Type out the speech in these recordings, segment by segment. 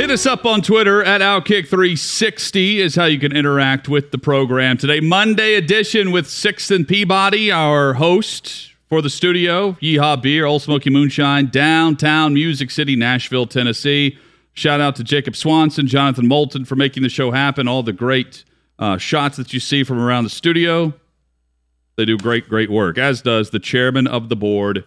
Hit us up on Twitter at Outkick360 is how you can interact with the program today. Monday edition with Sixth and Peabody, our host for the studio. Yeehaw Beer, Old Smoky Moonshine, downtown Music City, Nashville, Tennessee. Shout out to Jacob Swanson, Jonathan Moulton for making the show happen. All the great uh, shots that you see from around the studio. They do great, great work, as does the chairman of the board,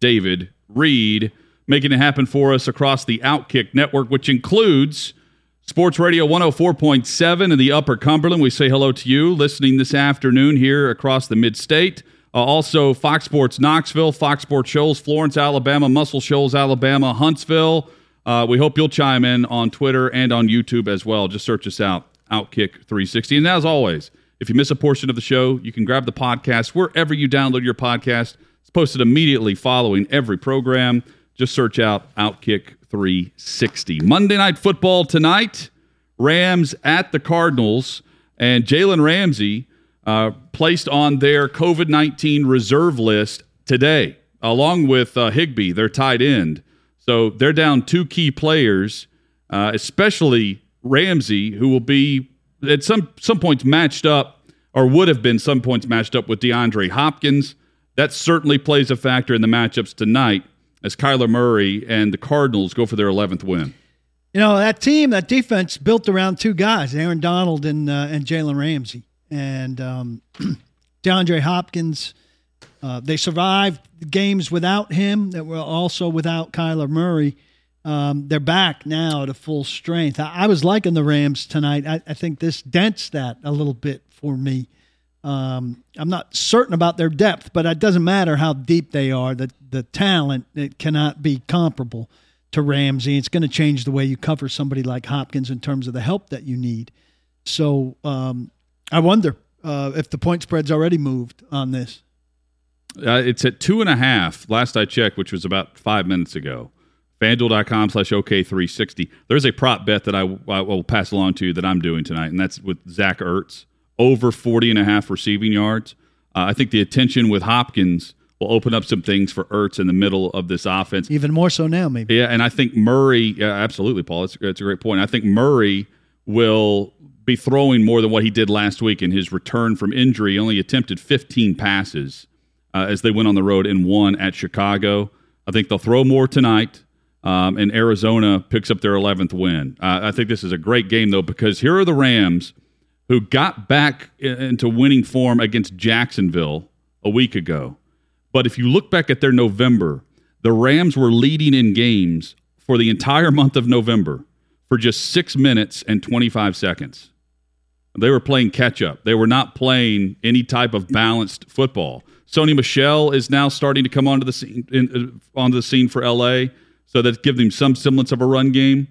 David Reed making it happen for us across the Outkick network, which includes Sports Radio 104.7 in the Upper Cumberland. We say hello to you listening this afternoon here across the mid state. Uh, also, Fox Sports Knoxville, Fox Sports Shoals, Florence, Alabama, Muscle Shoals, Alabama, Huntsville. Uh, we hope you'll chime in on Twitter and on YouTube as well. Just search us out, Outkick 360. And as always, if you miss a portion of the show, you can grab the podcast wherever you download your podcast. It's posted immediately following every program. Just search out Outkick 360. Monday Night Football tonight. Rams at the Cardinals. And Jalen Ramsey uh, placed on their COVID 19 reserve list today, along with uh, Higbee, their tight end. So they're down two key players, uh, especially Ramsey, who will be at some, some points matched up or would have been some points matched up with DeAndre Hopkins. That certainly plays a factor in the matchups tonight as Kyler Murray and the Cardinals go for their 11th win? You know that team, that defense built around two guys, Aaron Donald and uh, and Jalen Ramsey, and um, DeAndre Hopkins. Uh, they survived games without him that were also without Kyler Murray. Um, they're back now to full strength. I, I was liking the Rams tonight. I, I, think this dents that a little bit for me. Um, I'm not certain about their depth, but it doesn't matter how deep they are. The the talent it cannot be comparable to Ramsey. It's going to change the way you cover somebody like Hopkins in terms of the help that you need. So um, I wonder uh, if the point spread's already moved on this. Uh, it's at two and a half. Last I checked, which was about five minutes ago. FanDuel.com slash OK360. There's a prop bet that I, I will pass along to you that I'm doing tonight, and that's with Zach Ertz over 40 and a half receiving yards. Uh, I think the attention with Hopkins will open up some things for Ertz in the middle of this offense. Even more so now, maybe. Yeah, and I think Murray, yeah, absolutely, Paul. That's, that's a great point. I think Murray will be throwing more than what he did last week in his return from injury. He only attempted 15 passes uh, as they went on the road and won at Chicago. I think they'll throw more tonight. Um, and Arizona picks up their 11th win. Uh, I think this is a great game, though, because here are the Rams – who got back into winning form against Jacksonville a week ago. But if you look back at their November, the Rams were leading in games for the entire month of November for just six minutes and 25 seconds. They were playing catch up. They were not playing any type of balanced football. Sony Michel is now starting to come onto the scene in, uh, onto the scene for LA, so that gives them some semblance of a run game.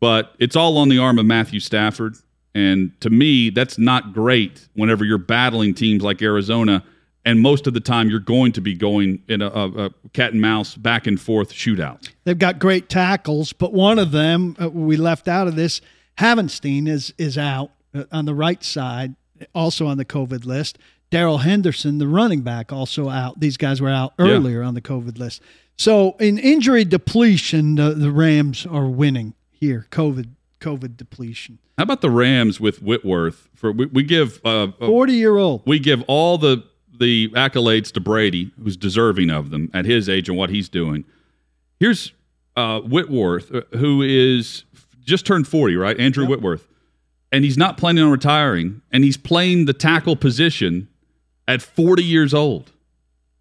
But it's all on the arm of Matthew Stafford. And to me, that's not great whenever you're battling teams like Arizona. And most of the time, you're going to be going in a, a, cat and mouse back and forth shootout. They've got great tackles, but one of them uh, we left out of this. Havenstein is is out uh, on the right side, also on the COVID list. Darrell Henderson, the running back, also out. These guys were out earlier yeah. on the COVID list. So in injury depletion, the, the Rams are winning here. COVID COVID depletion. How about the Rams with Whitworth? For we, we give uh, forty year old. We give all the the accolades to Brady, who's deserving of them at his age and what he's doing. Here's uh, Whitworth, uh, who is just turned forty, right? Andrew yep. Whitworth, and he's not planning on retiring, and he's playing the tackle position at forty years old.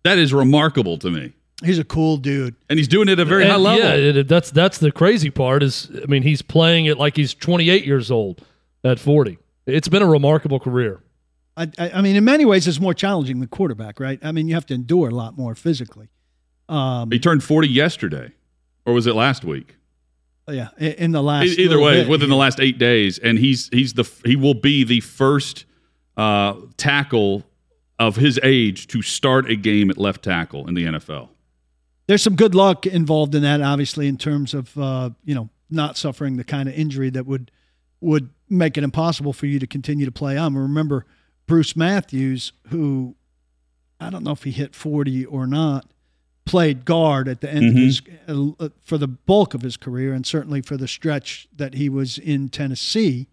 That is remarkable to me. He's a cool dude, and he's doing it at a very and, high level. Yeah, it, that's that's the crazy part. Is I mean, he's playing it like he's 28 years old at 40. It's been a remarkable career. I, I mean, in many ways, it's more challenging than quarterback, right? I mean, you have to endure a lot more physically. Um, He turned 40 yesterday, or was it last week? yeah, in the last Either way, bit. within the last eight days, and he's he's the he will be the first uh, tackle of his age to start a game at left tackle in the NFL. there's some good luck involved in that, obviously, in terms of uh, you know not suffering the kind of injury that would would make it impossible for you to continue to play on. Remember Bruce Matthews, who I don't know if he hit 40 or not, played guard at the end of his uh, for the bulk of his career, and certainly for the stretch that he was in Tennessee.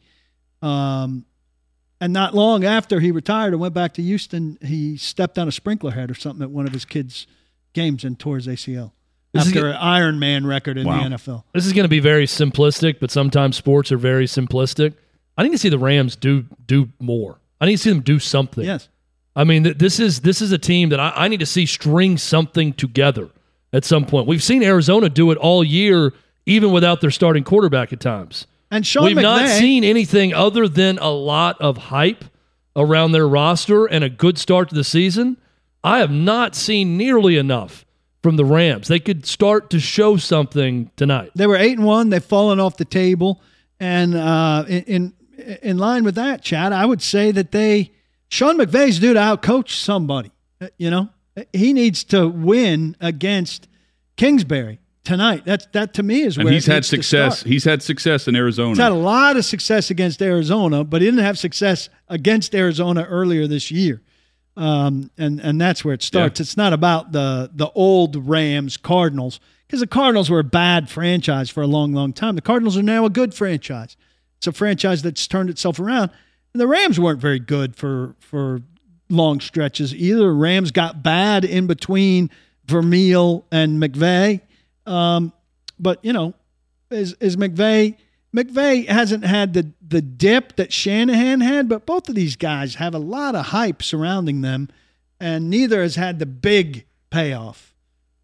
Um, and not long after he retired and went back to Houston, he stepped on a sprinkler head or something at one of his kids' games and tore his ACL This is after get- an Iron Man record in Wow. the NFL. This is going to be very simplistic, but sometimes sports are very simplistic. I need to see the Rams do do more. I need to see them do something. Yes. I mean, this is this is a team that I, I need to see string something together at some point. We've seen Arizona do it all year, even without their starting quarterback at times. And Sean We've McVay, not seen anything other than a lot of hype around their roster and a good start to the season. I have not seen nearly enough from the Rams. They could start to show something tonight. they were eight and one. They've fallen off the table, and uh, in, in in line with that, Chad, I would say that they Sean McVay's due to outcoach somebody. Uh, You know, he needs to win against Kingsbury tonight. That's that to me is And where he's it had success. He's had success in Arizona. He's had a lot of success against Arizona, but he didn't have success against Arizona earlier this year. Um, and and that's where it starts. It's not about the the old Rams Cardinals because the Cardinals were a bad franchise for a long, long time. The Cardinals are now a good franchise. It's a franchise that's turned itself around. And the Rams weren't very good for for long stretches either. Rams got bad in between Vermeil and McVay. Um, but you know, is is McVay McVay hasn't had the the dip that Shanahan had, but both of these guys have a lot of hype surrounding them, and neither has had the big payoff.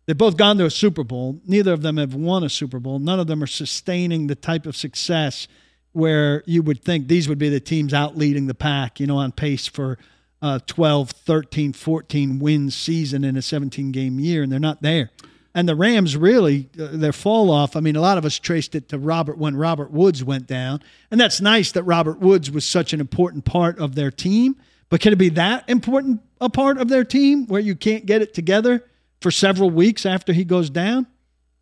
They've both gone to a Super Bowl. Neither of them have won a Super Bowl. None of them are sustaining the type of success where you would think these would be the teams out leading the pack, you know, on pace for uh, 12, 13, 14 win season in a 17 game year, and they're not there. And the Rams really, uh, their fall off. I mean, a lot of us traced it to Robert when Robert Woods went down. And that's nice that Robert Woods was such an important part of their team. But can it be that important a part of their team where you can't get it together for several weeks after he goes down?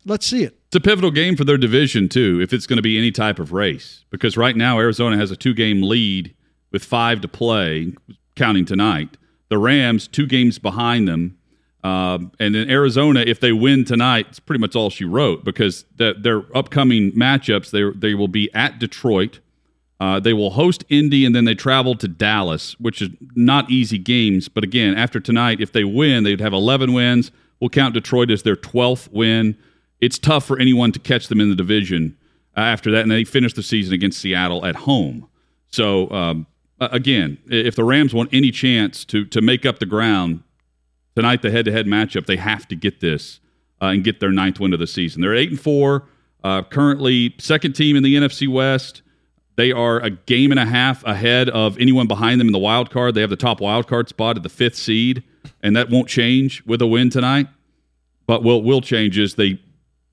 Let's see it. It's a pivotal game for their division too, if it's going to be any type of race. Because right now Arizona has a two-game lead with five to play, counting tonight. The Rams two games behind them, um, and in Arizona, if they win tonight, it's pretty much all she wrote. Because the, their upcoming matchups, they they will be at Detroit. Uh, they will host Indy, and then they travel to Dallas, which is not easy games. But again, after tonight, if they win, they'd have 11 wins. We'll count Detroit as their 12th win. It's tough for anyone to catch them in the division after that, and they finish the season against Seattle at home. So um, again, if the Rams want any chance to to make up the ground tonight, the head-to-head matchup, they have to get this uh, and get their ninth win of the season. They're eight and four, uh, currently second team in the NFC West. They are a game and a half ahead of anyone behind them in the wild card. They have the top wild card spot at the fifth seed, and that won't change with a win tonight. But will will change is they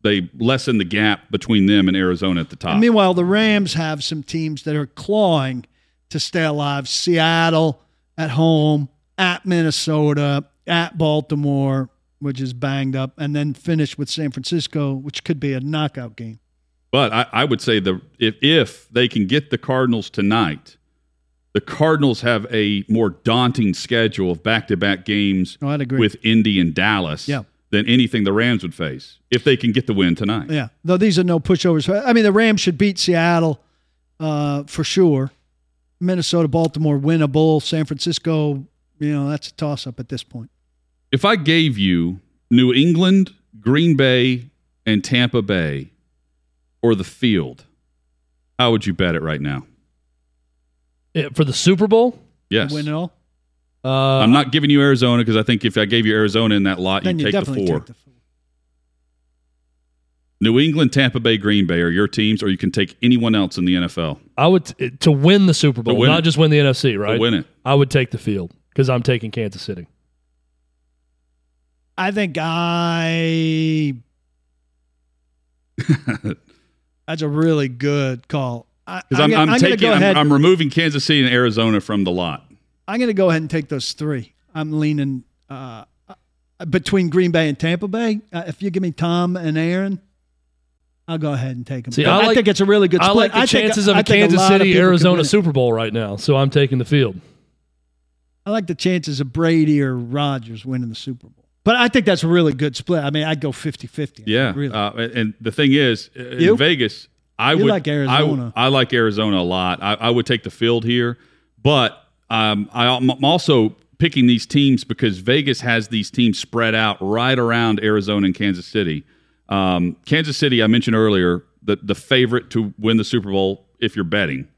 they lessen the gap between them and Arizona at the top. Meanwhile, the Rams have some teams that are clawing to stay alive. Seattle at home, at Minnesota, at Baltimore, which is banged up, and then finish with San Francisco, which could be a knockout game. But I, I would say the if if they can get the Cardinals tonight, the Cardinals have a more daunting schedule of back to back games Oh, with Indy and Dallas Yeah. Than anything the Rams would face if they can get the win tonight. Yeah, though these are no pushovers. I mean, the Rams should beat Seattle uh, for sure. Minnesota, Baltimore, winnable. San Francisco, you know, that's a toss up at this point. If I gave you New England, Green Bay, and Tampa Bay, or the field, how would you bet it right now? Yeah, For the Super Bowl, Yes. Win it all. Uh, I'm not giving you Arizona because I think if I gave you Arizona in that lot, you'd you take the four. take the four. New England, Tampa Bay, Green Bay are your teams, or you can take anyone else in the NFL I would to win the Super Bowl, win not it. just win the NFC, to right? win it. I would take the field because I'm taking Kansas City. I think I. That's a really good call. I, Because I'm, gonna- I'm, gonna taking, go I'm. I'm removing Kansas City and Arizona from the lot. I'm going to go ahead and take those three. I'm leaning uh, between Green Bay and Tampa Bay. Uh, if you give me Tom and Aaron, I'll go ahead and take them. See, But I I, think it's a really good Split. I like the think- chances of I a think Kansas lot of City Arizona. Super Bowl right now, so I'm taking the field. I like the chances of Brady or Rodgers winning the Super Bowl. But I think that's a really good split. I mean, I'd go 50 50. Yeah. Really. Uh, and the thing is, uh, in You? Vegas, I You would like Arizona. I, I like Arizona a lot. I, I would take the field here, but um, I'm also picking these teams because Vegas has these teams spread out right around Arizona and Kansas City. Um, Kansas City, I mentioned earlier, the the favorite to win the Super Bowl if you're betting.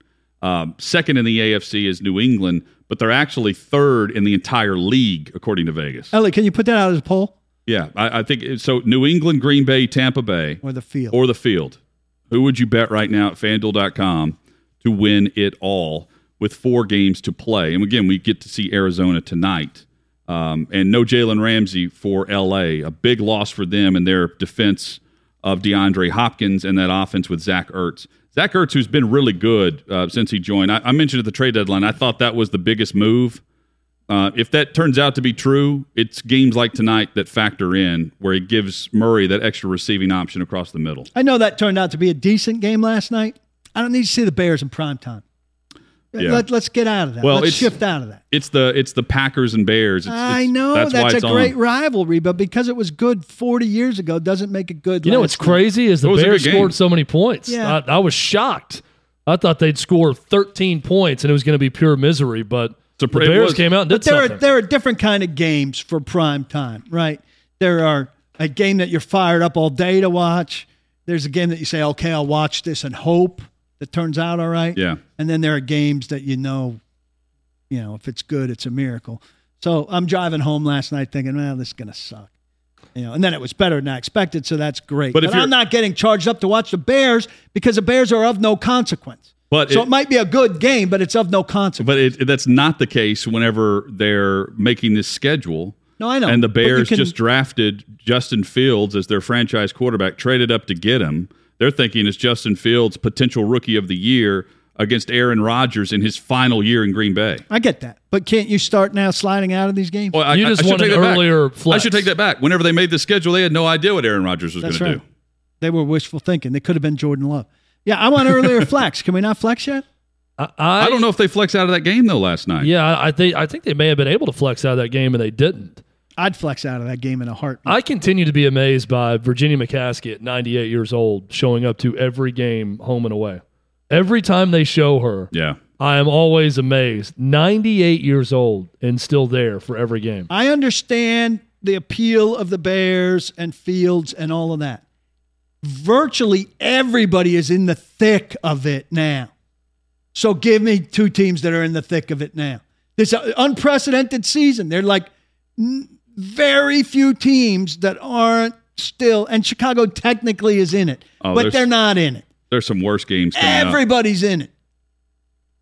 Um, second in the AFC is New England, but they're actually third in the entire league according to Vegas. Ellie, can you put that out as a poll Yeah, I, I think so. New England, Green Bay, Tampa Bay, or the field? or the field. Who would you bet right now at fanduel.com to win it all with four games to play? And again, we get to see Arizona tonight. Um, and no Jalen Ramsey for LA. A big loss for them and their defense of DeAndre Hopkins and that offense with Zach Ertz. Zach Ertz, who's been really good uh, since he joined. I, I mentioned at the trade deadline, I thought that was the biggest move. Uh, if that turns out to be true, it's games like tonight that factor in where he gives Murray that extra receiving option across the middle. I know that turned out to be a decent game last night. I don't need to see the Bears in prime time. Yeah. Let, us get out of that. Well, let's it's- shift out of that. It's the it's the Packers and Bears. It's, I it's- know that's, that's, why a it's great on. rivalry, but because it was good 40 years ago doesn't make it good. You know what's night. crazy is the It Bears scored so many points. Yeah. I, I was shocked. I thought they'd score 13 points and it was going to be pure misery, but So the it Bears was- came out and did But there are there are different kind of games for prime time, right? There are a game that you're fired up all day to watch. There's a game that you say, okay, I'll watch this and hope that turns out all right. Yeah. And then there are games that you know, you know, if it's good, it's a miracle. So I'm driving home last night thinking, well, this is gonna suck. You know, and then it was better than I expected, so that's great. But But, if I'm not getting charged up to watch the Bears because the Bears are of no consequence. But so it- it, might be a good game, but it's of no consequence. But it, that's not the case whenever they're making this schedule. No, I know. And the Bears can- just drafted Justin Fields as their franchise quarterback, traded up to get him. They're thinking it's Justin Fields' potential rookie of the year against Aaron Rodgers in his final year in Green Bay. I get that, but can't you start now sliding out of these games? Well, I, You just I should want take an that back. earlier I should take that back. Whenever they made the schedule, they had no idea what Aaron Rodgers was going That's to do. They were wishful thinking. They could have been Jordan Love. Yeah, I want earlier flex. Can we not flex yet? I, I, I don't know if they flexed out of that game though last night. Yeah, I, I think I think they may have been able to flex out of that game and they didn't. I'd flex out of that game in a heartbeat. I continue to be amazed by Virginia McCaskey at 98 years old showing up to every game home and away. Every time they show her, Yeah. I am always amazed. 98 years old and still there for every game. I understand the appeal of the Bears and Fields and all of that. Virtually everybody is in the thick of it now. So give me two teams that are in the thick of it now. This uh, unprecedented season. They're like n- very few teams that aren't still, and Chicago technically is in it, Oh, but they're not in it. There's some worse games coming up. Everybody's in it.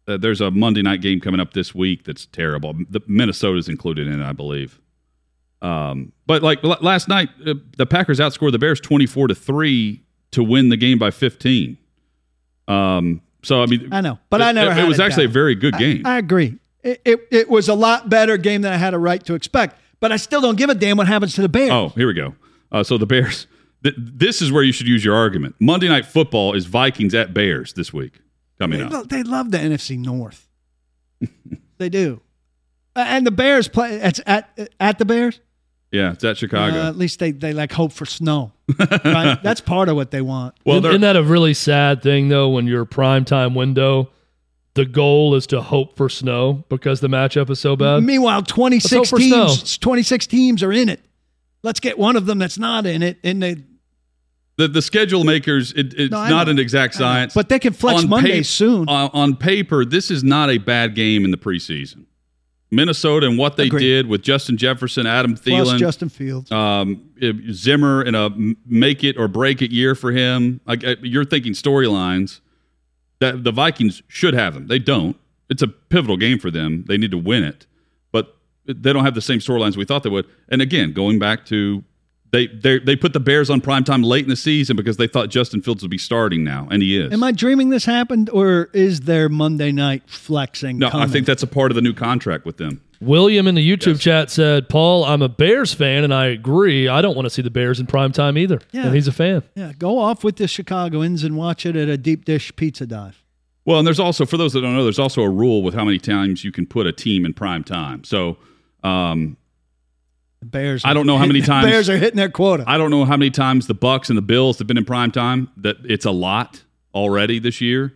Uh, there's a Monday night game coming up this week that's terrible. The Minnesota's included in it, I believe. Um, but like l- last night, uh, the Packers outscored the Bears 24 to three to win the game by 15. Um, so I mean, I know, but I it- never It, had was it actually down. a very good game. I agree. It, it, it was a lot better game than I had a right to expect, but I still don't give a damn what happens to the Bears. oh, here we go. Uh, so the Bears. Th- this is where you should use your argument. Monday night football is Vikings at Bears this week coming they, up. lo- they love the NFC North. they do. Uh, And the Bears play it's at at the Bears. Yeah, it's at Chicago. Uh, at least they, they like hope for snow. right? That's part of what they want. well, Isn't- Isn't that a really sad thing though? When your prime time window, the goal is to hope for snow because the matchup is so bad. Meanwhile, 26 hope for snow. teams, 26 teams are in it. Let's get one of them that's not in it, and they the, the schedule makers, it, it's No, not an exact science. But they can flex On Mondays pap- soon. On, on paper, this is not a bad game in the preseason. Minnesota and what they Agreed. did with Justin Jefferson, Adam plus Thielen, Justin Fields. um, Zimmer in a m- make it or break it year for him. Like uh, you're thinking storylines that the Vikings should have them. They don't. It's a pivotal game for them. They need to win it. But they don't have the same storylines we thought they would. And again, going back to they they they put the Bears on prime time late in the season because they thought Justin Fields would be starting now, and he is. Am I dreaming this happened, or is there Monday night flexing? no, I think that's a part of the new contract with them. William in the YouTube chat said, Paul, I'm a Bears fan, and I agree. I don't want to see the Bears in prime time either. Yeah. And he's a fan. Yeah, go off with the Chicagoans and watch it at a deep dish pizza dive. Well, and there's also for those that don't know, there's also a rule with how many times you can put a team in prime time. So. Um, Bears. I don't know how many times- Bears are hitting their quota. I don't know how many times the Bucks and the Bills have been in prime time. That it's a lot already this year.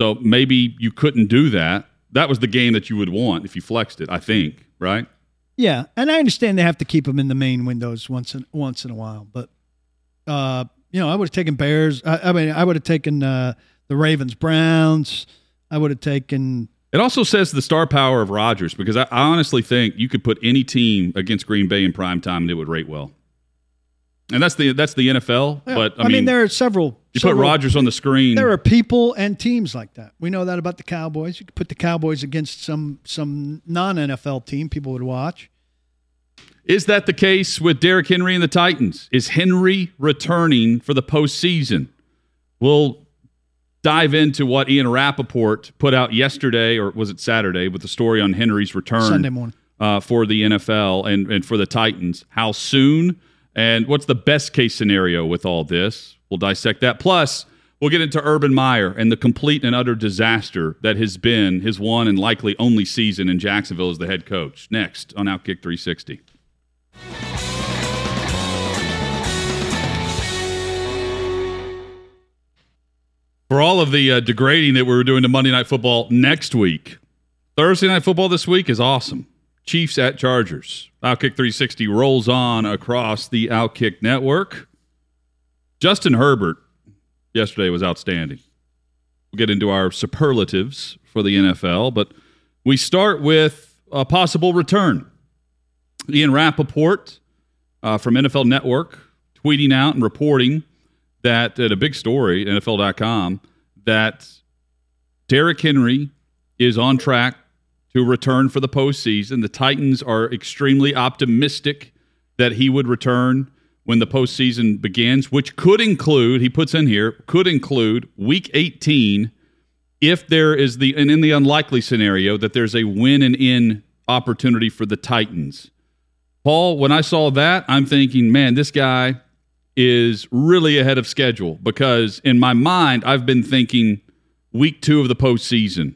So maybe you couldn't do that. That was the game that you would want if you flexed it. I think, right? Yeah, and I understand they have to keep them in the main windows once in once in a while, but uh, you know, I would have taken Bears. I, I mean, I would have taken uh, the Ravens, Browns. I would have taken. It also says the star power of Rodgers because I, I honestly think you could put any team against Green Bay in prime time and it would rate well. And that's the that's the NFL. But I, I mean, mean, there are several. you put several- Rodgers on the screen. There are people and teams like that. We know that about the Cowboys. You could put the Cowboys against some some non NFL team. People would watch. Is that the case with Derrick Henry and the Titans? Is Henry returning for the postseason? We'll dive into what Ian Rapoport put out yesterday, or was it Saturday, with the story on Henry's return Sunday morning. Uh, for the NFL and, and for the Titans. How soon? And what's the best case scenario with all this? We'll dissect that. Plus, we'll get into Urban Meyer and the complete and utter disaster that has been his one and likely only season in Jacksonville as the head coach. Next on Outkick 360. For all of the uh, degrading that we were doing to Monday Night Football next week, Thursday Night Football this week is awesome. Chiefs at Chargers. Outkick 360 rolls on across the Outkick network. Justin Herbert yesterday was outstanding. We'll get into our superlatives for the NFL, but we start with a possible return. Ian Rapoport uh, from NFL Network tweeting out and reporting that at a big story, NFL.com, that Derrick Henry is on track to return for the postseason. The Titans are extremely optimistic that he would return when the postseason begins, which could include, he puts in here, could include week 18 if there is the, and in the unlikely scenario that there's a win and in opportunity for the Titans. Paul, when I saw that, I'm thinking, man, this guy is really ahead of schedule because in my mind, I've been thinking week two of the postseason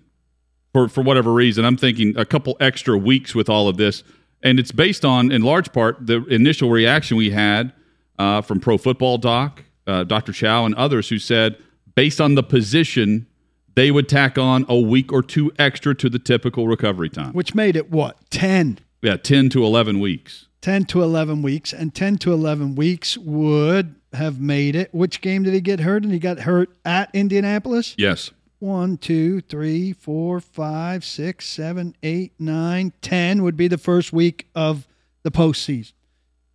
for, for whatever reason. I'm thinking a couple extra weeks with all of this. And it's based on, in large part, the initial reaction we had uh, from Pro Football Doc, uh, Dr. Chao, and others who said, based on the position, they would tack on a week or two extra to the typical recovery time. which made it what 10 Yeah, 10 to 11 weeks. 10 to 11 weeks and 10 to 11 weeks would have made it which game did he get hurt and he got hurt at indianapolis Yes. One two three four five six seven eight nine ten would be the first week of the postseason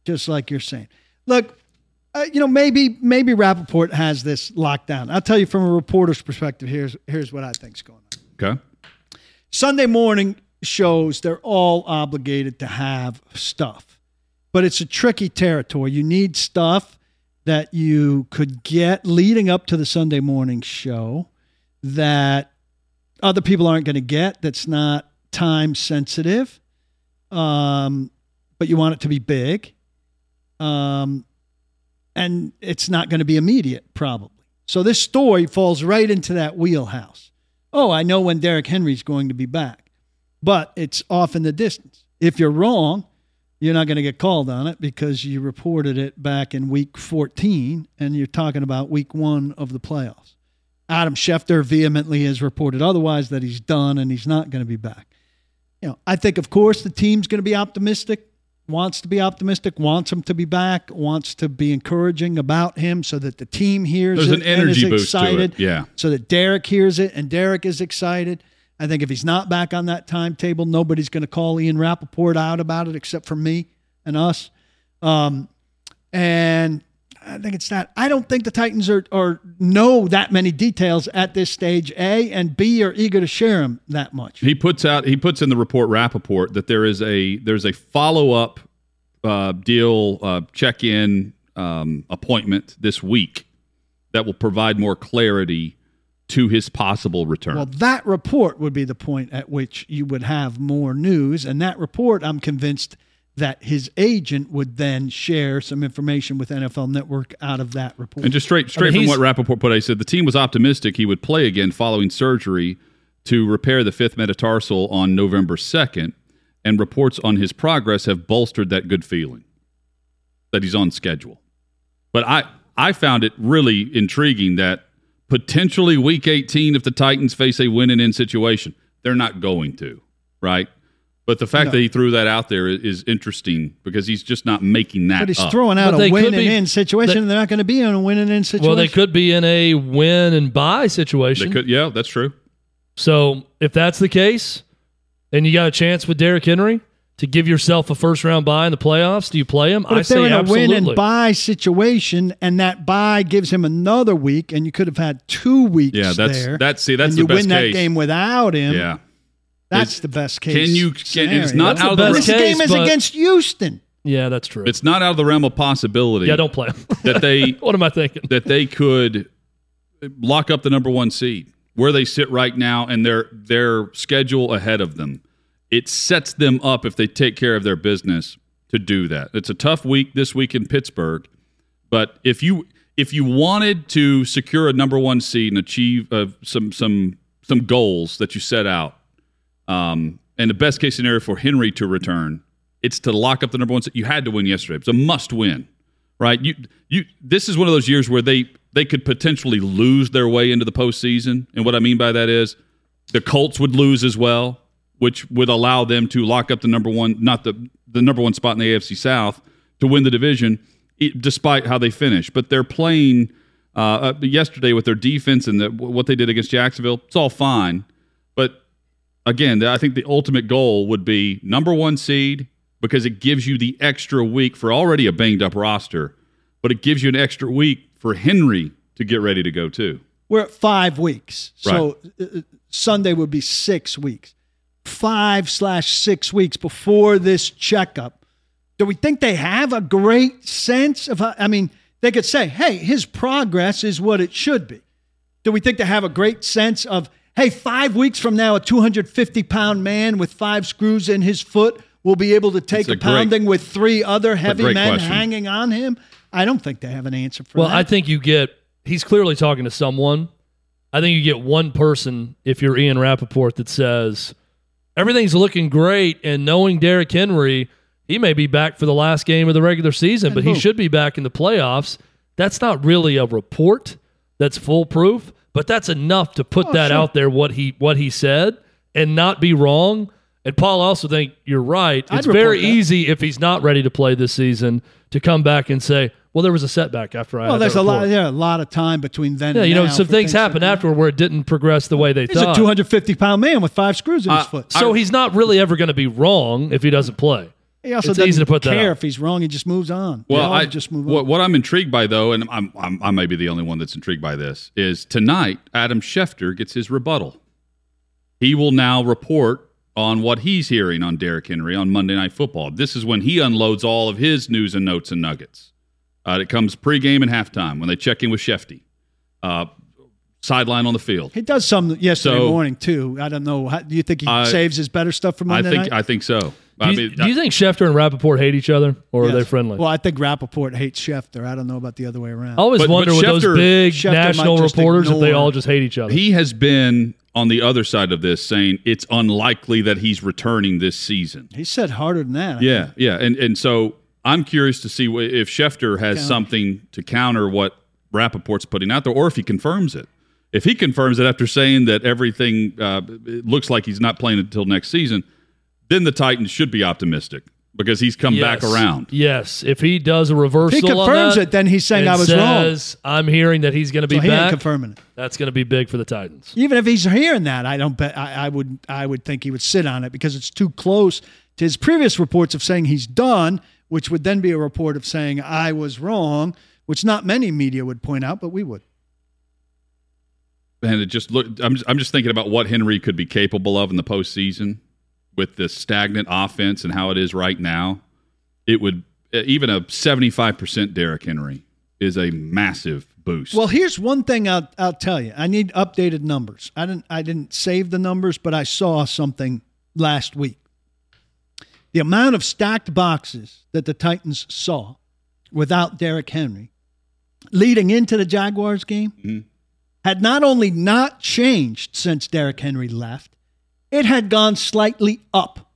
just like you're saying look uh, you know maybe maybe rapoport has this locked down i'll tell you from a reporter's perspective here's here's what i think's going on Okay. Sunday morning shows, they're all obligated to have stuff. But it's a tricky territory. You need stuff that you could get leading up to the Sunday morning show that other people aren't going to get, that's not time sensitive. Um, but you want it to be big. Um, and it's not going to be immediate, probably. So this story falls right into that wheelhouse oh, I know when Derrick Henry's going to be back, but it's off in the distance. If you're wrong, you're not going to get called on it because you reported it back in week 14 and you're talking about week one of the playoffs. Adam Schefter vehemently has reported otherwise that he's done and he's not going to be back. You know, I think, of course, the team's going to be optimistic, wants to be optimistic, wants him to be back, wants to be encouraging about him so that the team hears There's it an and is boost to it. excited Yeah. so that Derrick hears it and Derrick is excited. I think if he's not back on that timetable, nobody's going to call Ian Rapoport out about it except for me and us. Um, and I think it's that. I don't think the Titans are or know that many details at this stage. A and B are eager to share them that much. He puts out he puts in the report Rapoport that there is a there's a follow up uh, deal uh, check in um, appointment this week that will provide more clarity to his possible return. Well, that report would be the point at which you would have more news, and that report, I'm convinced that his agent would then share some information with NFL Network out of that report. and just straight straight mean, from what he's- Rapoport put, I said the team was optimistic he would play again following surgery to repair the fifth metatarsal on November second, and reports on his progress have bolstered that good feeling that he's on schedule. But I I found it really intriguing that potentially week 18 if the Titans face a win and in situation, they're not going to, right? But the fact No. that he threw that out there is, is interesting because he's just not making that but he's up. throwing out But a win and be- in situation, they- and they're not going to be in a win and in situation. Well, they could be in a win and buy situation. They could, yeah, that's true. So if that's the case, and you got a chance with Derrick Henry to give yourself a first round buy in the playoffs, do you play him? But I if they're say in a absolutely. win and buy situation, and that buy gives him another week, and you could have had two weeks Yeah, that's there, that's see that's and the you best win that case. game without him. Yeah, that's It's- the best case. can you- can- it's not That's out the of the best This case, game is but- against Houston. Yeah, that's true. it's not out of the realm of possibility. yeah, don't play him. that they what am I thinking? that they could lock up the number one seed where they sit right now and their their schedule ahead of them. It sets them up if they take care of their business to do that. It's a tough week this week in Pittsburgh, but if you if you wanted to secure a number one seed and achieve uh, some some some goals that you set out, um, and the best case scenario for Henry to return, it's to lock up the number one. You had to win yesterday. It's a must win right? You you this is one of those years where they they could potentially lose their way into the postseason, and what I mean by that is the Colts would lose as well, which would allow them to lock up the number one, not the the number one spot in the AFC South to win the division, despite how they finish. But they're playing uh, uh, yesterday with their defense and the, what they did against Jacksonville. It's all fine, again, I think the ultimate goal would be number one seed because it gives you the extra week for already a banged up roster, but it gives you an extra week for Henry to get ready to go too. We're at five weeks, so uh, uh, Sunday would be six weeks. Five slash six weeks before this checkup. Do we think they have a great sense of? How, I mean, they could say, "Hey, his progress is what it should be." Do we think they have a great sense of? Hey, five weeks from now, a 250 pound man with five screws in his foot will be able to take That's a a great- pounding with three other heavy men question. hanging on him. I don't think they have an answer for Well, that. Well, I think you get, he's clearly talking to someone. I think you get one person, if you're Ian Rapoport, that says, everything's looking great. And knowing Derrick Henry, he may be back for the last game of the regular season, And but he should be back in the playoffs. That's not really a report that's foolproof, but that's enough to put Oh, that sure. out there, what he, what he said, and not be wrong. And Paul, also think you're right. It's very that. easy if he's not ready to play this season to come back and say, well, there was a setback after I well, had there's that a lot. Yeah, a lot of time between then. Yeah, and you know, now some for things to happen happen. afterward where it didn't progress the way they thought. He's a 250 pound man with five screws in his Uh, foot. so he's not really ever going to be wrong if he doesn't play. He also it's doesn't easy to put that care out. if he's wrong. He just moves on. Well, I just move what, on. what I'm intrigued by though, and I'm, I'm I may be the only one that's intrigued by this, is tonight Adam Schefter gets his rebuttal. He will now report on what he's hearing on Derrick Henry on Monday Night Football. This is when he unloads all of his news and notes and nuggets. Uh, it comes pregame and halftime when they check in with Schefty. Uh, sideline on the field. He does some yesterday So- morning too. I don't know. How, do you think he I- saves his better stuff for Monday I Monday think night? I think so. Do I you, mean, do you think Schefter and Rapoport hate each other, or are they friendly? Well, I think Rapoport hates Schefter. I don't know about the other way around. I always But- but wonder with those Schefter- big Schefter national reporters if they all just hate each other. he has been on the other side of this saying it's unlikely that he's returning this season. he said harder than that. I Yeah, yeah, and and so I'm curious to see if Schefter has Counter. something to counter what Rapoport's putting out there, or if he confirms it. If he confirms it after saying that everything uh, it looks like he's not playing until next season, then the Titans should be optimistic because he's come back around. Yes, if he does a reversal, If he on confirms that it, then he's saying "I was wrong." I'm hearing that he's going to be So he back. confirming it. That's going to be big for the Titans. Even if he's hearing that, I don't bet. I, I would. I would think he would sit on it because it's too close to his previous reports of saying he's done, which would then be a report of saying I was wrong. which not many media would point out, but we would. And it just look. I'm just, I'm just thinking about what Henry could be capable of in the postseason with the stagnant offense and how it is right now. It would even a 75 percent Derrick Henry is a massive boost. Well, here's one thing I'll, I'll tell you. I need updated numbers. I didn't I didn't save the numbers, but I saw something last week. The amount of stacked boxes that the Titans saw without Derrick Henry leading into the Jaguars game mm-hmm. had not only not changed since Derrick Henry left, it had gone slightly up.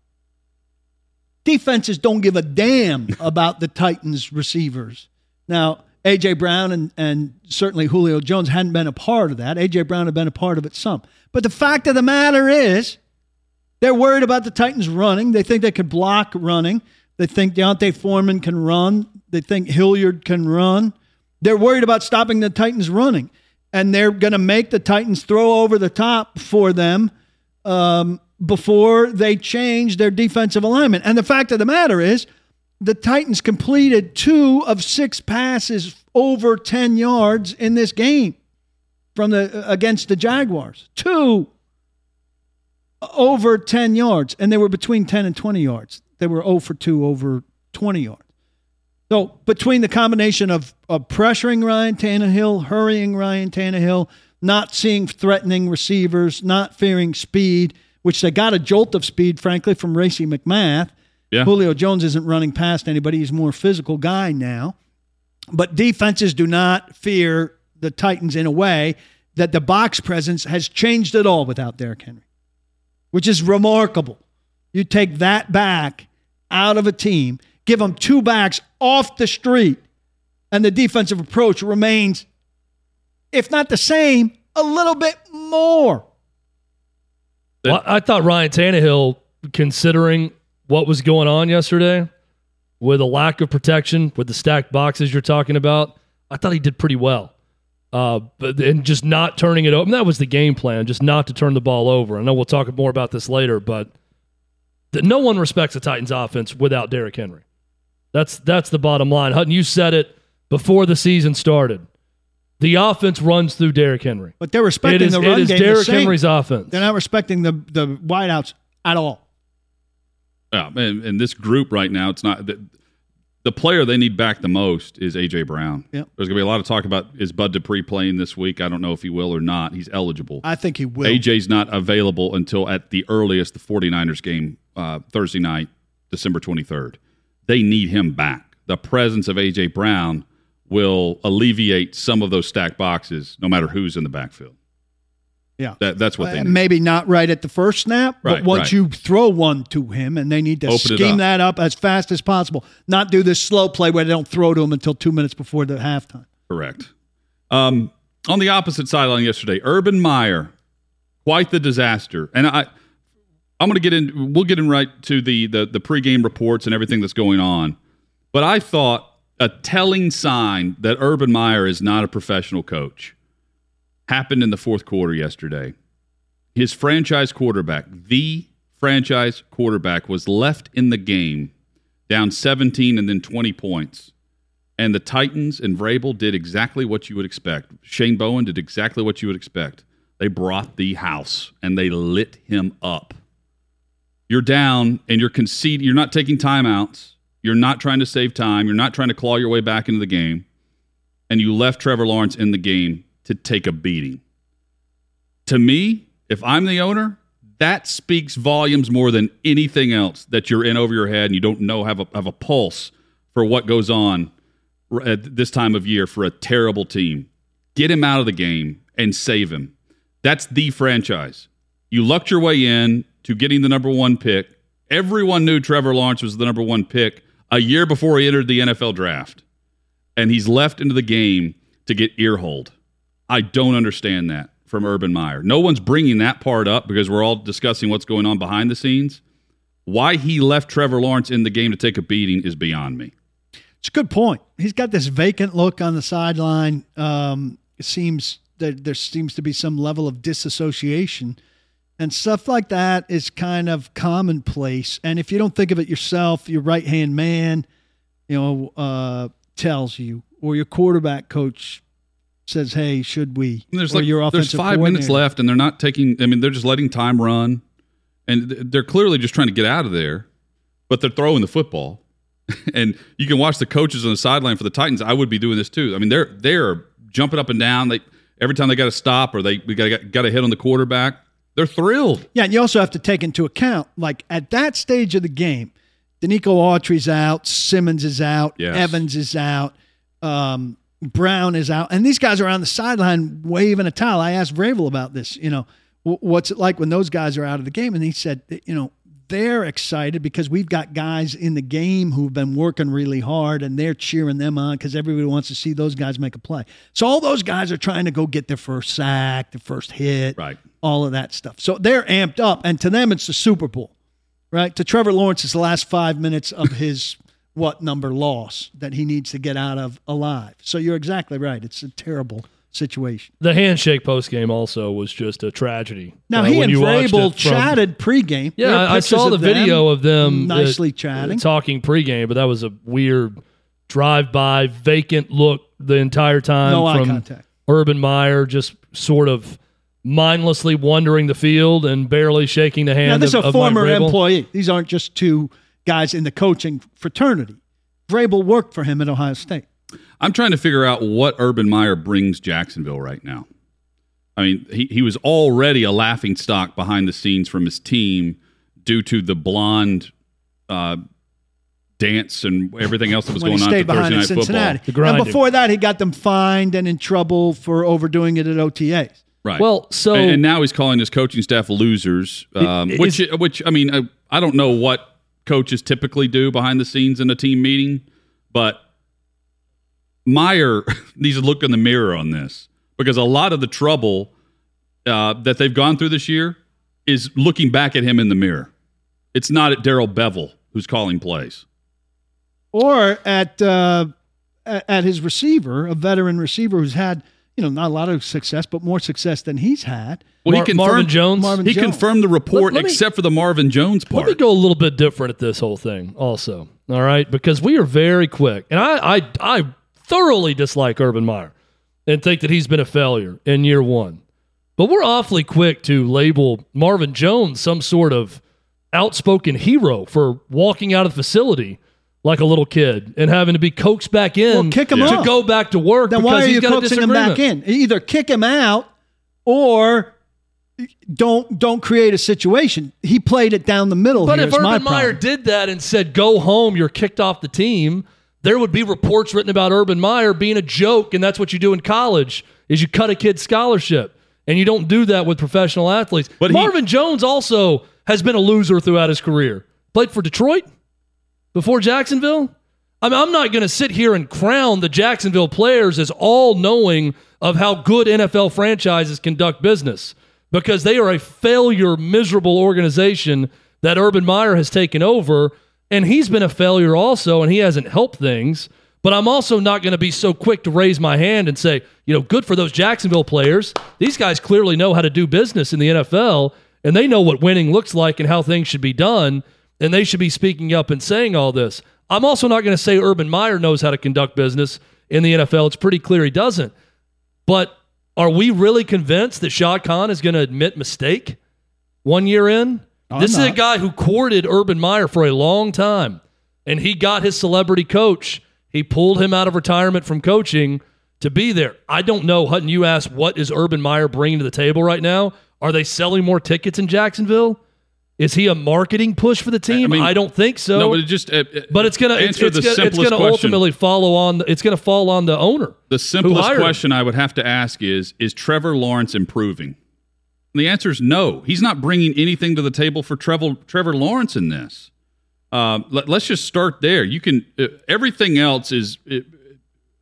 Defenses don't give a damn about the Titans receivers. Now, A.J. Brown and, and certainly Julio Jones hadn't been a part of that. A.J. Brown had been a part of it some. But the fact of the matter is, they're worried about the Titans running. They think they could block running. They think D'Onta Foreman can run. They think Hilliard can run. They're worried about stopping the Titans running. And they're going to make the Titans throw over the top for them um, before they change their defensive alignment. And the fact of the matter is, the Titans completed two of six passes over 10 yards in this game from the against the Jaguars. Two over 10 yards, and they were between 10 and 20 yards. They were 0 for 2 over 20 yards. So between the combination of, of pressuring Ryan Tannehill, hurrying Ryan Tannehill, not seeing threatening receivers, not fearing speed, which they got a jolt of speed, frankly, from Racey McMath. Yeah. Julio Jones isn't running past anybody. He's a more physical guy now. But defenses do not fear the Titans in a way that the box presence has changed at all without Derrick Henry which is remarkable. You take that back out of a team, give them two backs off the street, and the defensive approach remains, if not the same, a little bit more. Well, I thought Ryan Tannehill, considering what was going on yesterday with a lack of protection, with the stacked boxes you're talking about, I thought he did pretty well. Uh, but and just not turning it over. that was the game plan, just not to turn the ball over. I know we'll talk more about this later, but the, no one respects the Titans' offense without Derrick Henry. That's that's the bottom line. Hutton, you said it before the season started. The offense runs through Derrick Henry, but they're respecting it is, the run it is game. Derrick Henry's offense. They're not respecting the the wideouts at all. Yeah, and, and this group right now, it's not the player they need back the most is AJ Brown. Yep. There's going to be a lot of talk about is Bud Dupree playing this week. I don't know if he will or not. He's eligible. I think he will. AJ's not available until at the earliest the 49ers game uh, Thursday night, December 23rd. They need him back. The presence of AJ Brown will alleviate some of those stacked boxes, no matter who's in the backfield. Yeah, that, that's what they uh, need. maybe not right at the first snap, right, but once right. you throw one to him, and they need to Open scheme up. that up as fast as possible, not do this slow play where they don't throw to him until two minutes before the halftime. Correct. Um, on the opposite sideline yesterday, Urban Meyer, quite the disaster, and I. I'm going to get in. We'll get in right to the, the the pregame reports and everything that's going on. But I thought a telling sign that Urban Meyer is not a professional coach happened in the fourth quarter yesterday. His franchise quarterback, the franchise quarterback, was left in the game down 17 and then 20 points. And the Titans and Vrabel did exactly what you would expect. Shane Bowen did exactly what you would expect. They brought the house and they lit him up. You're down and you're conceding, you're not taking timeouts. You're not trying to save time. You're not trying to claw your way back into the game. And you left Trevor Lawrence in the game to take a beating. To me, if I'm the owner, that speaks volumes more than anything else that you're in over your head and you don't know have a have a pulse for what goes on at this time of year for a terrible team. Get him out of the game and save him. That's the franchise. You lucked your way in to getting the number one pick. Everyone knew Trevor Lawrence was the number one pick a year before he entered the NFL draft. And he's left into the game to get earholed. I don't understand that from Urban Meyer. No one's bringing that part up because we're all discussing what's going on behind the scenes. Why he left Trevor Lawrence in the game to take a beating is beyond me. It's a good point. He's got this vacant look on the sideline. Um, it seems that there seems to be some level of disassociation. And stuff like that is kind of commonplace. And if you don't think of it yourself, your right hand man, you know, uh, tells you or your quarterback coach says, "Hey, should we?" And there's or like your there's five minutes left, and they're not taking. I mean, they're just letting time run, and they're clearly just trying to get out of there. But they're throwing the football, and you can watch the coaches on the sideline for the Titans. I would be doing this too. I mean, they're they're jumping up and down. They every time they got to stop or they we got got to hit on the quarterback. They're thrilled. Yeah, and you also have to take into account, like at that stage of the game, Denico Autry's out, Simmons is out, Yes. Evans is out, um, Brown is out, and these guys are on the sideline waving a towel. I asked Vrabel about this. You know, "Wh- what's it like when those guys are out of the game? And he said, you know, they're excited because we've got guys in the game who've been working really hard, and they're cheering them on because everybody wants to see those guys make a play. So all those guys are trying to go get their first sack, their first hit, Right. All of that stuff. So they're amped up, and to them, it's the Super Bowl, right? To Trevor Lawrence, it's the last five minutes of his what number loss that he needs to get out of alive. So you're exactly right. It's a terrible situation. The handshake post game also was just a tragedy. Now Uh, he and Vrabel from- chatted pregame. Yeah, I- saw the video of them uh, nicely uh, chatting. talking pregame, but that was a weird drive-by, vacant look the entire time No eye from contact. Urban Meyer, just sort of mindlessly wandering the field and barely shaking the hand Now this is of, a of former Vrabel. employee. These aren't just two guys in the coaching fraternity. Vrabel worked for him at Ohio State. I'm trying to figure out what Urban Meyer brings Jacksonville right now. I mean, he, he was already a laughing stock behind the scenes from his team due to the blonde uh, dance and everything else that was going on stayed for Thursday behind in Night Cincinnati. Football. The. And before that, he got them fined and in trouble for overdoing it at OTAs. Right. Well, so and, and now he's calling his coaching staff losers, um, It- which which I mean, I, I don't know what coaches typically do behind the scenes in a team meeting, but Meyer needs to look in the mirror on this because a lot of the trouble uh, that they've gone through this year is looking back at him in the mirror. It's not at Darrell Bevell who's calling plays. Or at uh, at at his receiver, a veteran receiver who's had you know not a lot of success, but more success than he's had. Well, Mar- he confirmed Marvin Jones. Marvin he Jones. confirmed the report Let- let me- except for the Marvin Jones part. Let me go a little bit different at this whole thing, also. All right, because we are very quick, and I, I, I thoroughly dislike Urban Meyer, and think that he's been a failure in year one. But we're awfully quick to label Marvin Jones some sort of outspoken hero for walking out of the facility like a little kid and having to be coaxed back in Well, kick him to off. go back to work. Then because why are he's you got coaxing him back in? Either kick him out or don't don't create a situation. He played it down the middle. But here if is my Urban Meyer did that and said, go home, you're kicked off the team, there would be reports written about Urban Meyer being a joke, and that's what you do in college is you cut a kid's scholarship. And you don't do that with professional athletes. But he- Marvin Jones also has been a loser throughout his career. Played for Detroit before Jacksonville. I mean, I'm not going to sit here and crown the Jacksonville players as all knowing of how good NFL franchises conduct business because they are a failure, miserable organization that Urban Meyer has taken over. And he's been a failure also, and he hasn't helped things. But I'm also not going to be so quick to raise my hand and say, you know, good for those Jacksonville players. These guys clearly know how to do business in the NFL, and they know what winning looks like and how things should be done and they should be speaking up and saying all this. I'm also not going to say Urban Meyer knows how to conduct business in the NFL. It's pretty clear he doesn't. But are we really convinced that Shad Khan is going to admit mistake one year in? I'm this is a guy who courted Urban Meyer for a long time, and he got his celebrity coach. He pulled him out of retirement from coaching to be there. I don't know, Hutton. You asked, what is Urban Meyer bringing to the table right now? Are they selling more tickets in Jacksonville? Is he a marketing push for the team? I, mean, don't think so. no, but it just uh, uh, But it's gonna answer it's the gonna, it's gonna question. ultimately follow on. It's gonna fall on the owner. The simplest hired him? question I would have to ask is Is Trevor Lawrence improving? And the answer is no. He's not bringing anything to the table for Trevor, Trevor Lawrence in this. Um, let, us just start there. You can uh, everything else is uh,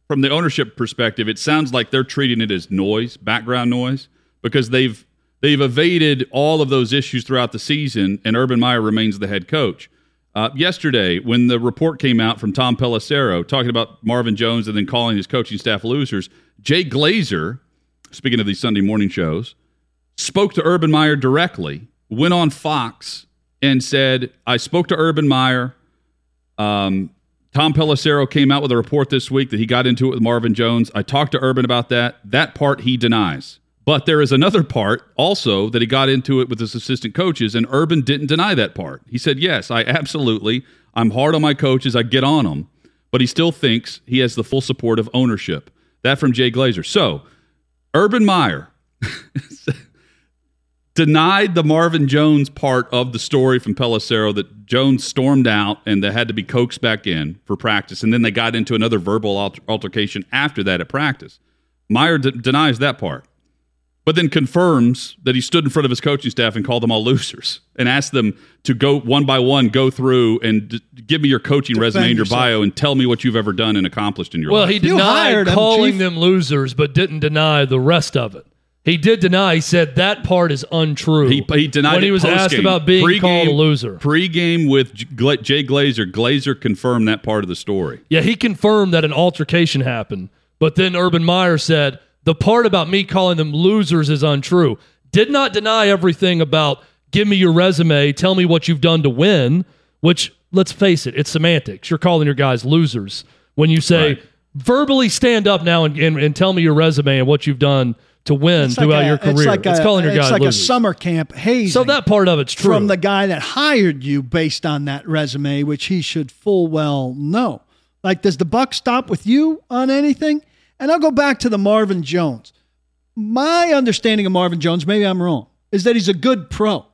from the ownership perspective. It sounds like they're treating it as noise, background noise, because they've they've evaded all of those issues throughout the season, and Urban Meyer remains the head coach. Uh, yesterday, when the report came out from Tom Pelissero talking about Marvin Jones and then calling his coaching staff losers, Jay Glazer, speaking of these Sunday morning shows, spoke to Urban Meyer directly, went on Fox and said, I spoke to Urban Meyer. Um, Tom Pelissero came out with a report this week that he got into it with Marvin Jones. I talked to Urban about that. That part he denies. But there is another part also that he got into it with his assistant coaches, and Urban didn't deny that part. He said, Yes, I absolutely, I'm hard on my coaches, I get on them, but he still thinks he has the full support of ownership. That from Jay Glazer. So, Urban Meyer denied the Marvin Jones part of the story from Pelissero that Jones stormed out and they had to be coaxed back in for practice. And then they got into another verbal alter- altercation after that at practice. Meyer denies that part, but then confirms that he stood in front of his coaching staff and called them all losers and asked them to go one by one, go through and d- give me your coaching resume and your yourself. bio and tell me what you've ever done and accomplished in your Well, life. Well, he You denied hired him, calling Chief. them losers, but didn't deny the rest of it. He did deny. He said that part is untrue. He, he denied when it he was asked post-game. about being Pre-game- called a loser. Pre-game with J- Gla- Jay Glazer, Glazer confirmed that part of the story. Yeah, he confirmed that an altercation happened, but then Urban Meyer said the part about me calling them losers is untrue. Did not deny everything about give me your resume, tell me what you've done to win, which let's face it, it's semantics. You're calling your guys losers when you say Right. verbally stand up now and, and, and tell me your resume and what you've done to win It's like throughout a- your career. It's, like a, calling your it's guys like losers. a summer camp hazing. so that part of it's true. from the guy that hired you based on that resume, which he should full well know. Like, does the buck stop with you on anything? And I'll go back to the Marvin Jones. My understanding of Marvin Jones, maybe I'm wrong, is that he's a good pro.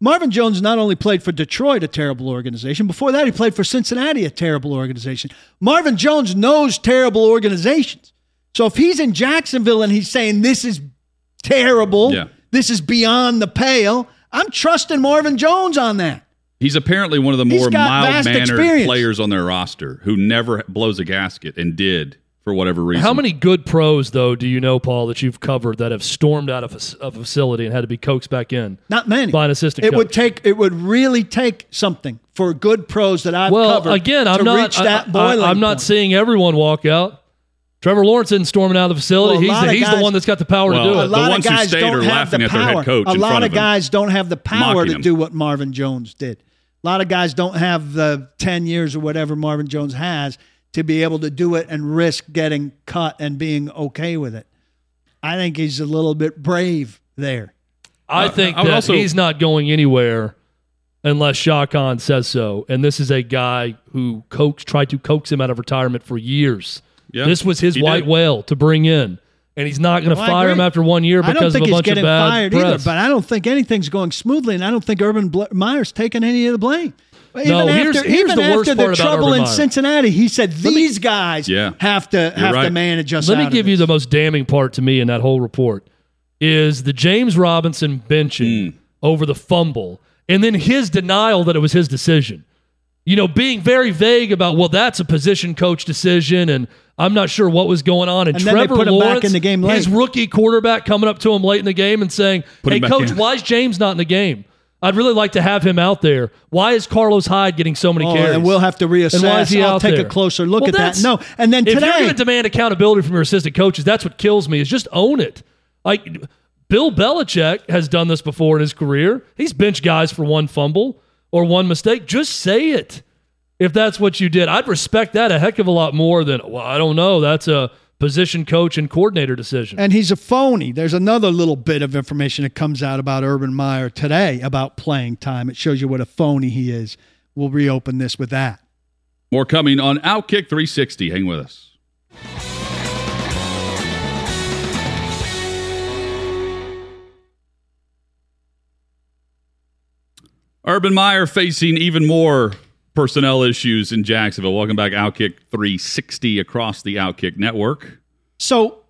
Marvin Jones not only played for Detroit, a terrible organization. Before that, he played for Cincinnati, a terrible organization. Marvin Jones knows terrible organizations. So if he's in Jacksonville and he's saying this is terrible, Yeah. this is beyond the pale, I'm trusting Marvin Jones on that. He's apparently one of the more mild-mannered players on their roster who never blows a gasket and did for whatever reason. How many good pros, though, do you know, Paul, that you've covered that have stormed out of a, a facility and had to be coaxed back in? Not many. By an assistant It would take. It would really take something for good pros that I've Well, covered again, I'm not. reach I, that boiling am not seeing everyone walk out. Trevor Lawrence isn't storming out of the facility. Well, he's the, he's guys- the one that's got the power Well, to do a it. the ones of who stayed are laughing the at their head coach A in lot front of of him. guys don't have the power Mocking to him. do what Marvin Jones did. A lot of guys don't have the 10 years or whatever Marvin Jones has to be able to do it and risk getting cut and being okay with it. I think he's a little bit brave there. I Uh, think I that also- he's not going anywhere unless Shad Khan says so. And this is a guy who coax tried to coax him out of retirement for years. Yeah, this was his white did. whale to bring in. And he's not going to Well, fire him after one year I don't because of think a he's bunch of getting bad fired press. either, but I don't think anything's going smoothly, and I don't think Urban Bl- Meyer's taking any of the blame. Even No, here's- after, here's even the worst after the trouble in. Cincinnati, he said these guys Yeah. have to have to manage us. Let me give you the most damning part to me in that whole report is the James Robinson benching hmm. over the fumble and then his denial that it was his decision. You know, being very vague about, well, that's a position coach decision and I'm not sure what was going on. And, And then they Trevor put him back Lawrence, in the game his rookie quarterback coming up to him late in the game and saying, Put hey, coach, in. why is James not in the game? I'd really like to have him out there. Why is Carlos Hyde getting so many Oh, carries? and we'll have to reassess. And why is he I'll out take there? a closer look Well, at that. No, and then if you're going to demand accountability from your assistant coaches, that's what kills me. Is just own it. Like Bill Belichick has done this before in his career. He's benched guys for one fumble or one mistake. Just say it. If that's what you did, I'd respect that a heck of a lot more than well, I don't know. That's a position coach and coordinator decision. and he's a phony. There's another little bit of information that comes out about Urban Meyer today about playing time. It shows you what a phony he is. We'll reopen this with that. More coming on Outkick 360. Hang with us. Urban Meyer facing even more personnel issues in Jacksonville. Welcome back, Outkick 360 across the Outkick network. So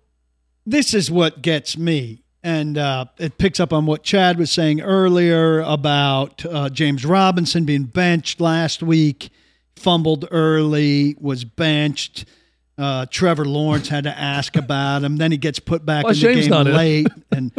this is what gets me. And uh, it picks up on what Chad was saying earlier about uh, James Robinson being benched last week, fumbled early, was benched. Uh, Trevor Lawrence had to ask about him. Then he gets put back Why in the game late, and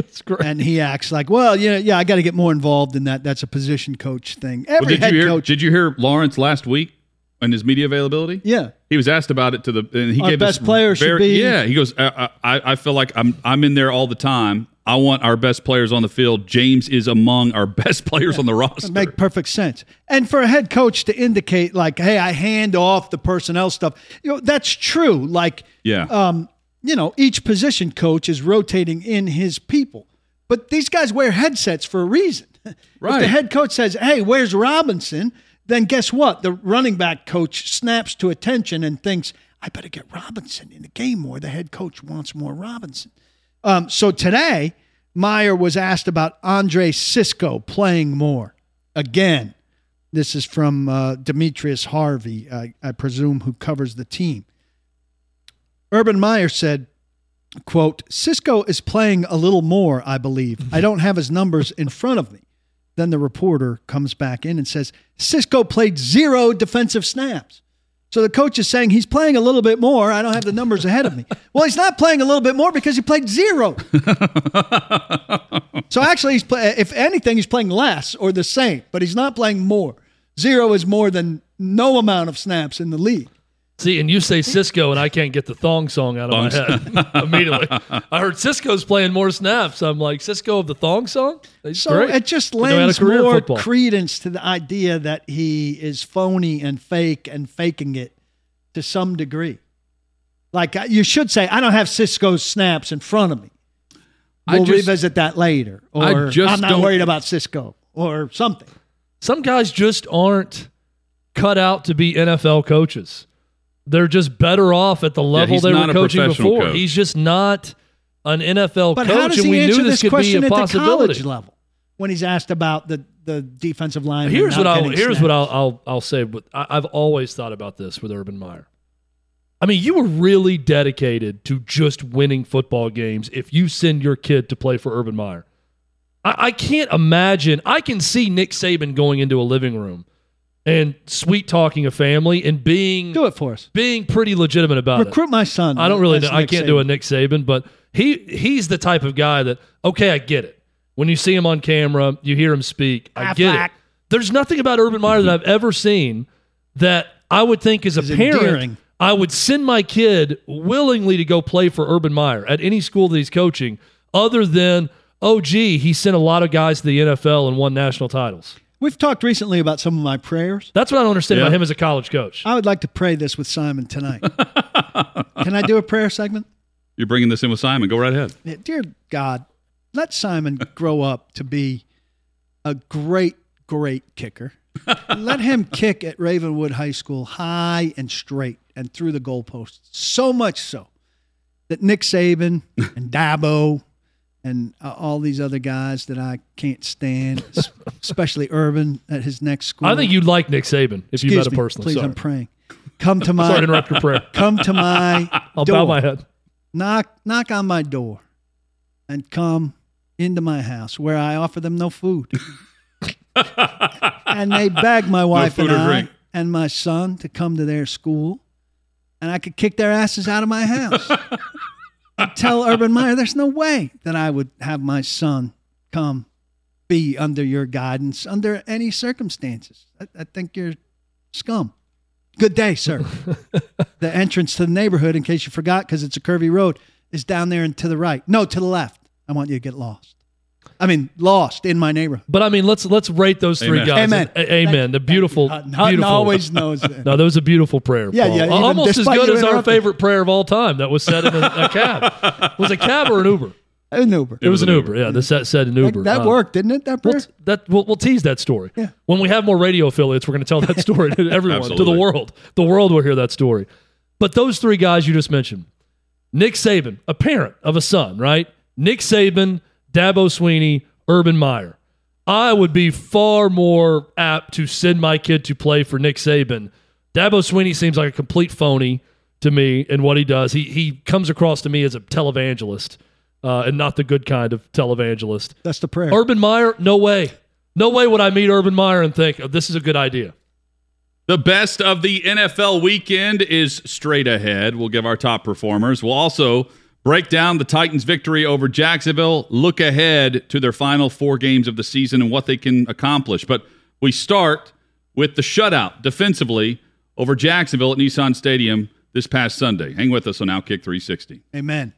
and he acts like, well, yeah, yeah, I got to get more involved in that. That's a position coach thing. Well, Every did head you hear? coach Did you hear Lawrence last week and his media availability. Yeah. He was asked about it to the, and he Our gave best player should be- Yeah, he goes. I, I, I feel like I'm, I'm in there all the time. I want our best players on the field. James is among our best players on the roster. Make perfect sense. And for a head coach to indicate like, "Hey, I hand off the personnel stuff," you know, that's true. Like, yeah, um, you know, each position coach is rotating in his people, but these guys wear headsets for a reason. If Right. the head coach says, "Hey, where's Robinson?" Then guess what? The running back coach snaps to attention and thinks, "I better get Robinson in the game more." The head coach wants more Robinson. Um, so today, Meyer was asked about Andre Cisco playing more. Again, this is from uh, Demetrius Harvey, I, I presume, who covers the team. Urban Meyer said, quote, Cisco is playing a little more, I believe. I don't have his numbers in front of me. Then the reporter comes back in and says, Cisco played zero defensive snaps. So the coach is saying he's playing a little bit more. I don't have the numbers ahead of me. Well, he's not playing a little bit more because he played zero. so actually, he's play, if anything, he's playing less or the same, but he's not playing more. Zero is more than no amount of snaps in the league. See, and you say Cisco, and I can't get the thong song out of my head immediately. I heard Cisco's playing more snaps. I'm like, Cisco of the thong song? That's So great. it just They know how to lends more football. credence to the idea that he is phony and fake and faking it to some degree. Like you should say, I don't have Cisco's snaps in front of me. I We'll just- revisit that later. I Or just I'm don't- worried about Cisco or something. Some guys just aren't cut out to be NFL coaches. They're just better off at the level he's they were coaching before. coach. He's just not an NFL But coach, how does and he we answer knew this this could be question a at the possibility. college level when he's asked about the, the defensive line? Here's what I'll here's what I'll I'll, I'll say. But I, I've always thought about this with Urban Meyer. I mean, you were really dedicated to just winning football games if you send your kid to play for Urban Meyer. I, I can't imagine. I can see Nick Saban going into a living room and sweet talking a family and being do it for us. being pretty legitimate about it. Recruit my son. I don't really know. I can't do a Nick Saban, but he he's the type of guy that okay, I get it. When you see him on camera, you hear him speak. I get it. There's nothing about Urban Meyer that I've ever seen that I would think as a parent endearing. I would send my kid willingly to go play for Urban Meyer at any school that he's coaching, other than oh gee, he sent a lot of guys to the NFL and won national titles. We've talked recently about some of my prayers. That's what I don't understand Yeah. about him as a college coach. I would like to pray this with Simon tonight. Can I do a prayer segment? You're bringing this in with Simon. Go right ahead. Yeah, Dear God, let Simon grow up to be a great, great kicker. let him kick at Ravenwood High School high and straight and through the goalposts. So much so that Nick Saban and Dabo and uh, all these other guys that I can't stand, especially Urban at his next school. I think you'd like Nick Saban if you met him personally. Please, Sorry. I'm praying. Come to my. Sorry to interrupt your prayer. come to my I'll door bow my head. knock knock on my door and come into my house where I offer them no food. and they beg my wife food and I and my son to come to their school and I could kick their asses out of my house. Tell Urban Meyer there's no way that I would have my son come be under your guidance under any circumstances. I, I think you're scum. Good day, sir. the entrance to the neighborhood, in case you forgot, because it's a curvy road, is down there and to the right. No, to the left. I want you to get lost. I mean, lost in my neighborhood. But I mean, let's let's rate those three Amen. guys. Amen. A- amen. The beautiful, Hutton, Hutton beautiful. always knows that. No, that was a beautiful prayer. Yeah, Paul. yeah, Almost as good as our favorite prayer of all time that was said in a, a cab. Was a cab or an Uber? An Uber. It, was, an Uber. Yeah, the set said an That, Uber. that Uh, worked, didn't it? That prayer? We'll, that we'll, we'll tease that story. Yeah. When we have more radio affiliates, we're going to tell that story to everyone, to the world. The world will hear that story. But those three guys you just mentioned, Nick Saban, a parent of a son, right? Nick Saban, Dabo Swinney, Urban Meyer. I would be far more apt to send my kid to play for Nick Saban. Dabo Swinney seems like a complete phony to me and what he does. He he comes across to me as a televangelist uh, and not the good kind of televangelist. That's the prayer. Urban Meyer, no way. No way would I meet Urban Meyer and think, oh, this is a good idea. The best of the NFL weekend is straight ahead. We'll give our top performers. We'll also break down the Titans' victory over Jacksonville, look ahead to their final four games of the season and what they can accomplish. But we start with the shutout defensively over Jacksonville at Nissan Stadium this past Sunday. Hang with us on Outkick 360. Amen.